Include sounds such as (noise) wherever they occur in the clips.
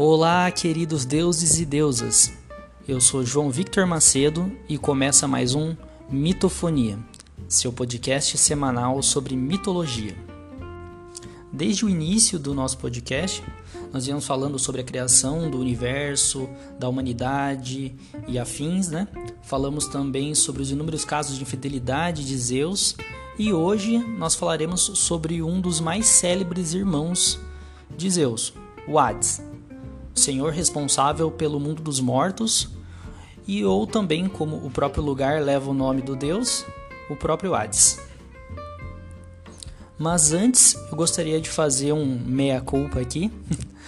Olá, queridos deuses e deusas. Eu sou João Victor Macedo e começa mais um Mitofonia, seu podcast semanal sobre mitologia. Desde o início do nosso podcast, nós viemos falando sobre a criação do universo, da humanidade e afins, né? Falamos também sobre os inúmeros casos de infidelidade de Zeus e hoje nós falaremos sobre um dos mais célebres irmãos de Zeus, o Hades. Senhor responsável pelo mundo dos mortos, e ou também, como o próprio lugar leva o nome do deus, o próprio Hades. Mas antes, eu gostaria de fazer um meia-culpa aqui.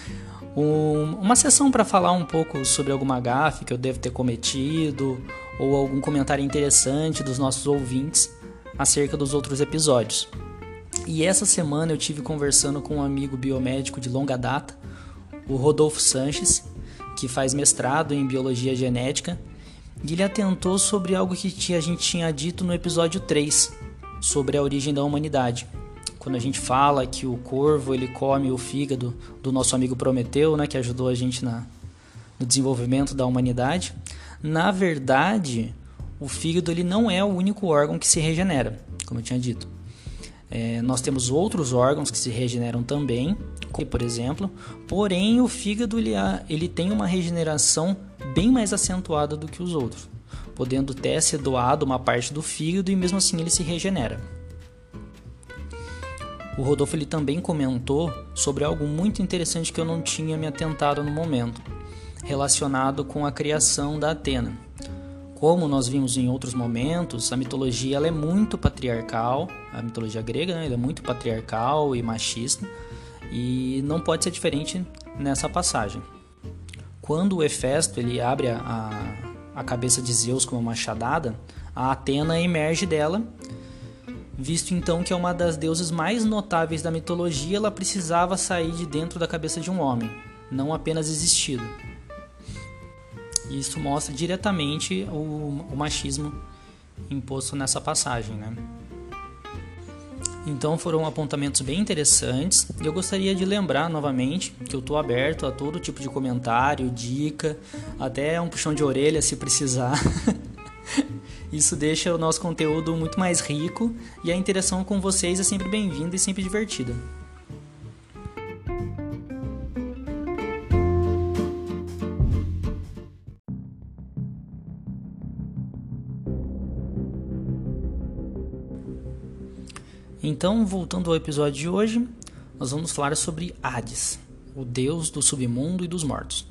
(laughs) um, uma sessão para falar um pouco sobre alguma gafe que eu devo ter cometido ou algum comentário interessante dos nossos ouvintes acerca dos outros episódios. E essa semana eu tive conversando com um amigo biomédico de longa data o Rodolfo Sanches, que faz mestrado em biologia genética, e ele atentou sobre algo que a gente tinha dito no episódio 3, sobre a origem da humanidade. Quando a gente fala que o corvo ele come o fígado do nosso amigo Prometeu, né, que ajudou a gente na, no desenvolvimento da humanidade, na verdade, o fígado ele não é o único órgão que se regenera, como eu tinha dito. É, nós temos outros órgãos que se regeneram também, por exemplo, porém o fígado ele, ele tem uma regeneração bem mais acentuada do que os outros, podendo até ser doado uma parte do fígado e mesmo assim ele se regenera. O Rodolfo ele também comentou sobre algo muito interessante que eu não tinha me atentado no momento, relacionado com a criação da Atena. Como nós vimos em outros momentos, a mitologia ela é muito patriarcal, a mitologia grega né, é muito patriarcal e machista, e não pode ser diferente nessa passagem. Quando o Hefesto ele abre a, a cabeça de Zeus com uma machadada, a Atena emerge dela, visto então que é uma das deusas mais notáveis da mitologia, ela precisava sair de dentro da cabeça de um homem, não apenas existido. Isso mostra diretamente o, o machismo imposto nessa passagem, né? Então foram apontamentos bem interessantes. Eu gostaria de lembrar novamente que eu estou aberto a todo tipo de comentário, dica, até um puxão de orelha se precisar. (laughs) Isso deixa o nosso conteúdo muito mais rico e a interação com vocês é sempre bem-vinda e sempre divertida. Então, voltando ao episódio de hoje, nós vamos falar sobre Hades, o deus do submundo e dos mortos.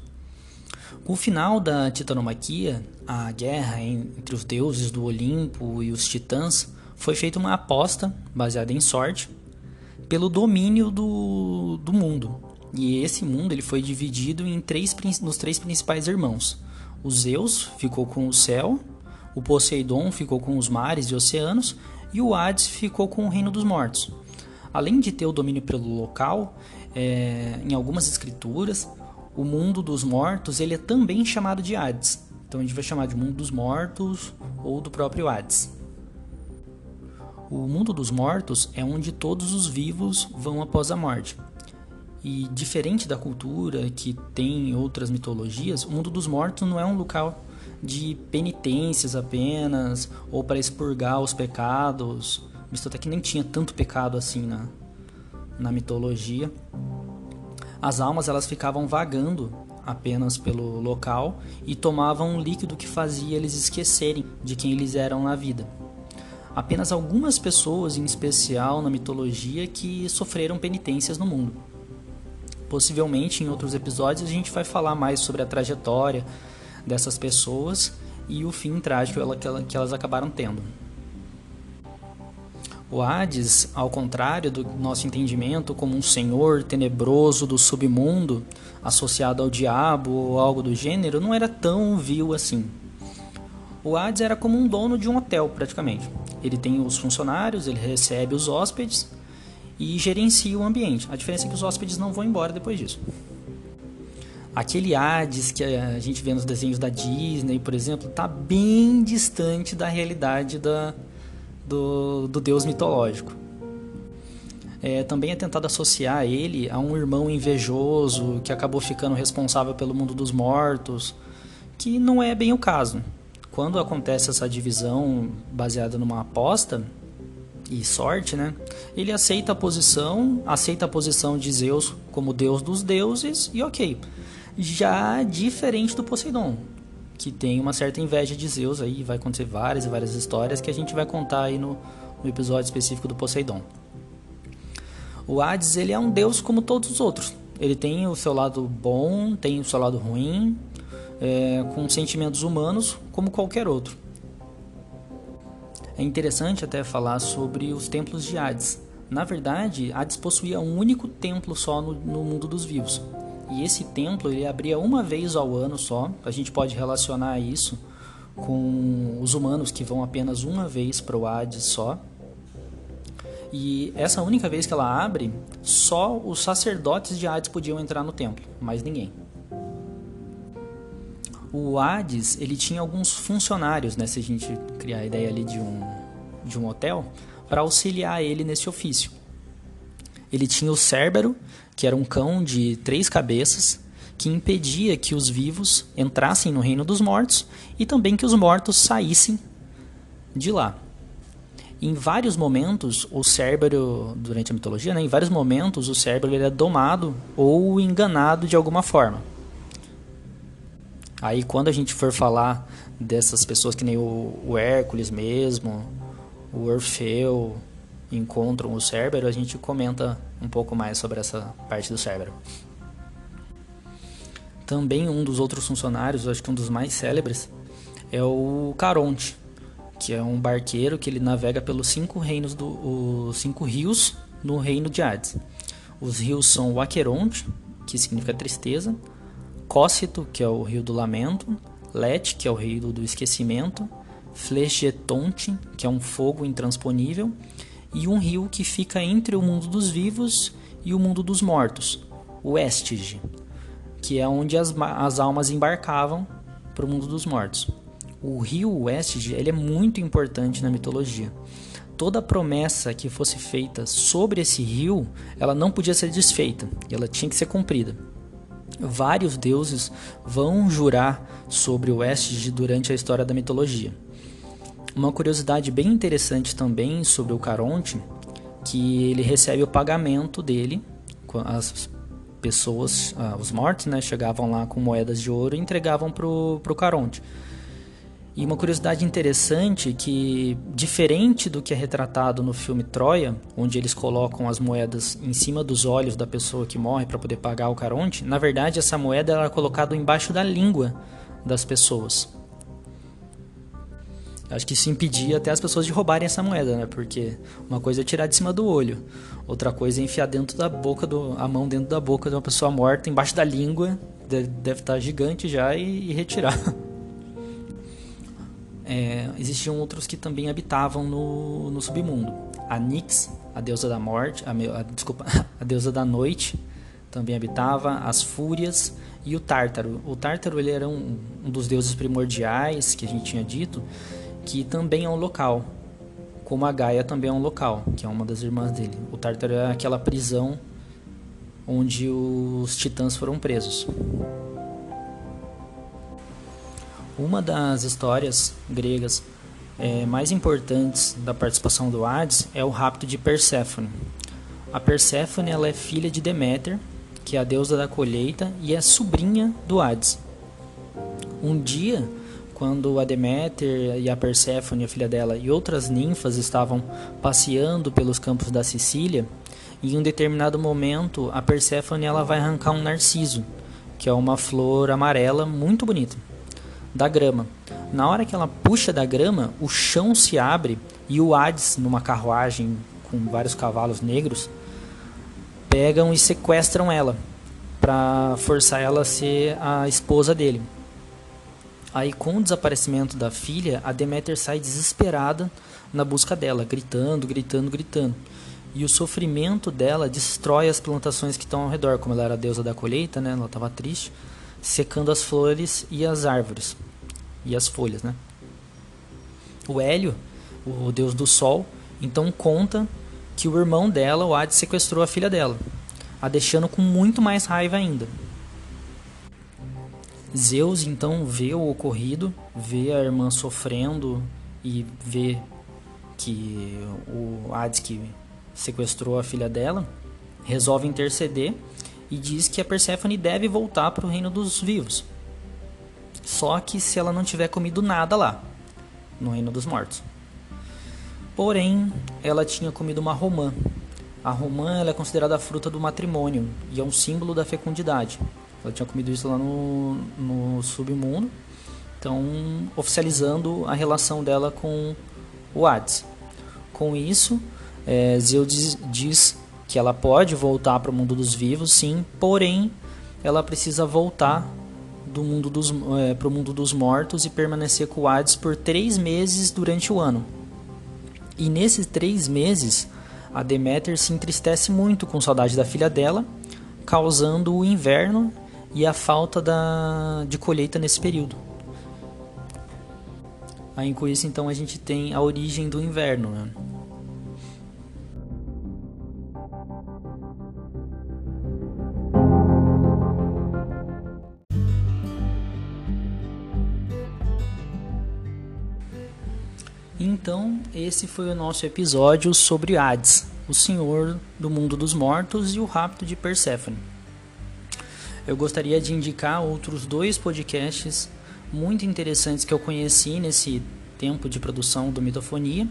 Com o final da titanomaquia, a guerra entre os deuses do Olimpo e os titãs, foi feita uma aposta, baseada em sorte, pelo domínio do, do mundo. E esse mundo ele foi dividido em três, nos três principais irmãos. O Zeus ficou com o céu, o Poseidon ficou com os mares e oceanos, e o Hades ficou com o reino dos mortos. Além de ter o domínio pelo local, é, em algumas escrituras, o mundo dos mortos ele é também chamado de Hades. Então a gente vai chamar de mundo dos mortos ou do próprio Hades. O mundo dos mortos é onde todos os vivos vão após a morte. E diferente da cultura que tem em outras mitologias, o mundo dos mortos não é um local de penitências apenas, ou para expurgar os pecados, visto até que nem tinha tanto pecado assim na, na mitologia. As almas elas ficavam vagando apenas pelo local e tomavam um líquido que fazia eles esquecerem de quem eles eram na vida. Apenas algumas pessoas, em especial na mitologia, que sofreram penitências no mundo. Possivelmente em outros episódios a gente vai falar mais sobre a trajetória dessas pessoas e o fim trágico que elas acabaram tendo. O Hades, ao contrário do nosso entendimento como um senhor tenebroso do submundo, associado ao diabo ou algo do gênero, não era tão vil assim. O Hades era como um dono de um hotel, praticamente. Ele tem os funcionários, ele recebe os hóspedes e gerencia o ambiente. A diferença é que os hóspedes não vão embora depois disso. Aquele Hades que a gente vê nos desenhos da Disney, por exemplo, está bem distante da realidade da, do, do deus mitológico. É, também é tentado associar ele a um irmão invejoso que acabou ficando responsável pelo mundo dos mortos, que não é bem o caso. Quando acontece essa divisão baseada numa aposta e sorte, né? Ele aceita a posição, aceita a posição de Zeus como deus dos deuses e ok. Já diferente do Poseidon, que tem uma certa inveja de Zeus aí, vai acontecer várias e várias histórias que a gente vai contar aí no, no episódio específico do Poseidon. O Hades ele é um deus como todos os outros. Ele tem o seu lado bom, tem o seu lado ruim, é, com sentimentos humanos como qualquer outro. É interessante até falar sobre os templos de Hades. Na verdade, Hades possuía um único templo só no, no mundo dos vivos. E esse templo ele abria uma vez ao ano só. A gente pode relacionar isso com os humanos que vão apenas uma vez para o Hades só. E essa única vez que ela abre, só os sacerdotes de Hades podiam entrar no templo, mais ninguém. O Hades, ele tinha alguns funcionários, né, se a gente criar a ideia ali de um, de um hotel, para auxiliar ele nesse ofício. Ele tinha o Cérbero, que era um cão de três cabeças, que impedia que os vivos entrassem no reino dos mortos e também que os mortos saíssem de lá. Em vários momentos, o Cérbero, durante a mitologia, né, em vários momentos o Cérbero ele é domado ou enganado de alguma forma. Aí quando a gente for falar dessas pessoas que nem o, o Hércules mesmo, o Orfeu encontram o Cérbero, a gente comenta um pouco mais sobre essa parte do Cérbero. Também um dos outros funcionários, acho que um dos mais célebres, é o Caronte, que é um barqueiro que ele navega pelos cinco reinos do, cinco rios no reino de Hades. Os rios são o Aqueronte, que significa tristeza, Cócito, que é o rio do lamento, Lete, que é o rio do esquecimento, Flegetonte, que é um fogo intransponível, e um rio que fica entre o mundo dos vivos e o mundo dos mortos, o Estige, que é onde as, as almas embarcavam para o mundo dos mortos. O rio Westige ele é muito importante na mitologia. Toda promessa que fosse feita sobre esse rio, ela não podia ser desfeita, ela tinha que ser cumprida. Vários deuses vão jurar sobre o Westige durante a história da mitologia. Uma curiosidade bem interessante também sobre o Caronte, que ele recebe o pagamento dele, as pessoas, ah, os mortos, né, chegavam lá com moedas de ouro e entregavam para o Caronte. E uma curiosidade interessante que, diferente do que é retratado no filme Troia, onde eles colocam as moedas em cima dos olhos da pessoa que morre para poder pagar o caronte, na verdade essa moeda era colocada embaixo da língua das pessoas. Acho que isso impedia até as pessoas de roubarem essa moeda, né? Porque uma coisa é tirar de cima do olho, outra coisa é enfiar dentro da boca do, a mão dentro da boca de uma pessoa morta, embaixo da língua, deve estar gigante já e, e retirar. (laughs) é, existiam outros que também habitavam no, no submundo. A Nix, a deusa da morte, a, a, desculpa, (laughs) a deusa da noite, também habitava, as fúrias e o Tártaro. O Tártaro ele era um, um dos deuses primordiais que a gente tinha dito, que também é um local, como a Gaia também é um local, que é uma das irmãs dele. O Tártaro é aquela prisão onde os titãs foram presos. Uma das histórias gregas é, mais importantes da participação do Hades é o rapto de Perséfone. A Perséfone ela é filha de Deméter, que é a deusa da colheita e é sobrinha do Hades. Um dia, quando a Deméter e a Perséfone, a filha dela, e outras ninfas estavam passeando pelos campos da Sicília, em um determinado momento a Perséfone ela vai arrancar um narciso, que é uma flor amarela muito bonita da grama. Na hora que ela puxa da grama, o chão se abre e o Hades, numa carruagem com vários cavalos negros, pegam e sequestram ela para forçar ela a ser a esposa dele. Aí, com o desaparecimento da filha, a Deméter sai desesperada na busca dela, gritando, gritando, gritando. E o sofrimento dela destrói as plantações que estão ao redor, como ela era a deusa da colheita, né? Ela estava triste secando as flores e as árvores e as folhas, né? O Hélio, o deus do sol, então conta que o irmão dela, o Hades, sequestrou a filha dela, a deixando com muito mais raiva ainda. Zeus então vê o ocorrido, vê a irmã sofrendo e vê que o Hades que sequestrou a filha dela resolve interceder e diz que a Perséfone deve voltar para o reino dos vivos. Só que se ela não tiver comido nada lá, no reino dos mortos. Porém, ela tinha comido uma romã. A romã é considerada a fruta do matrimônio e é um símbolo da fecundidade. Ela tinha comido isso lá no, no submundo, então oficializando a relação dela com o Hades. Com isso, é, Zeus diz, diz que ela pode voltar para o mundo dos vivos, sim, porém ela precisa voltar do mundo dos, é, para o mundo dos mortos e permanecer com o Hades por três meses durante o ano. E nesses três meses, a Deméter se entristece muito com saudade da filha dela, causando o inverno e a falta da, de colheita nesse período. Aí com isso então a gente tem a origem do inverno. Né? Então, esse foi o nosso episódio sobre Hades, o senhor do mundo dos mortos e o rapto de Perséfone. Eu gostaria de indicar outros dois podcasts muito interessantes que eu conheci nesse tempo de produção do Mitofonia.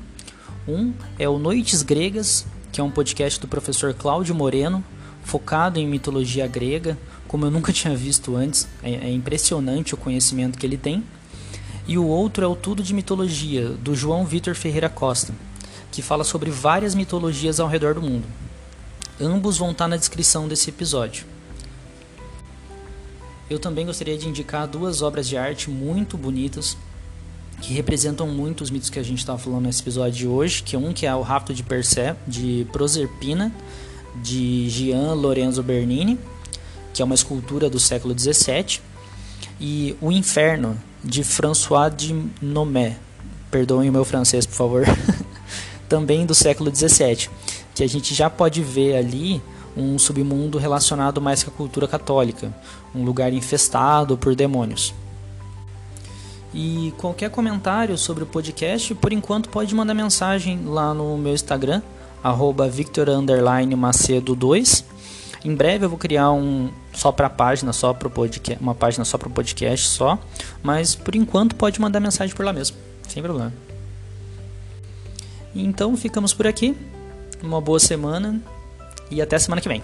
Um é o Noites Gregas, que é um podcast do professor Cláudio Moreno, focado em mitologia grega, como eu nunca (laughs) tinha visto antes. É, é impressionante o conhecimento que ele tem e o outro é o Tudo de Mitologia, do João Vitor Ferreira Costa, que fala sobre várias mitologias ao redor do mundo. Ambos vão estar na descrição desse episódio. Eu também gostaria de indicar duas obras de arte muito bonitas que representam muito os mitos que a gente estava falando nesse episódio de hoje, que é um que é o Rapto de Persé, de Proserpina, de Gian Lorenzo Bernini, que é uma escultura do século XVII, e O Inferno, de François de Nomé. Perdoem o meu francês, por favor. (laughs) Também do século XVII, que a gente já pode ver ali um submundo relacionado mais com a cultura católica, um lugar infestado por demônios. E qualquer comentário sobre o podcast, por enquanto pode mandar mensagem lá no meu Instagram, arroba victor_macedo2 em breve eu vou criar um só para página, só para podcast, uma página só para o podcast só, mas por enquanto pode mandar mensagem por lá mesmo, sem problema. Então ficamos por aqui. Uma boa semana e até semana que vem.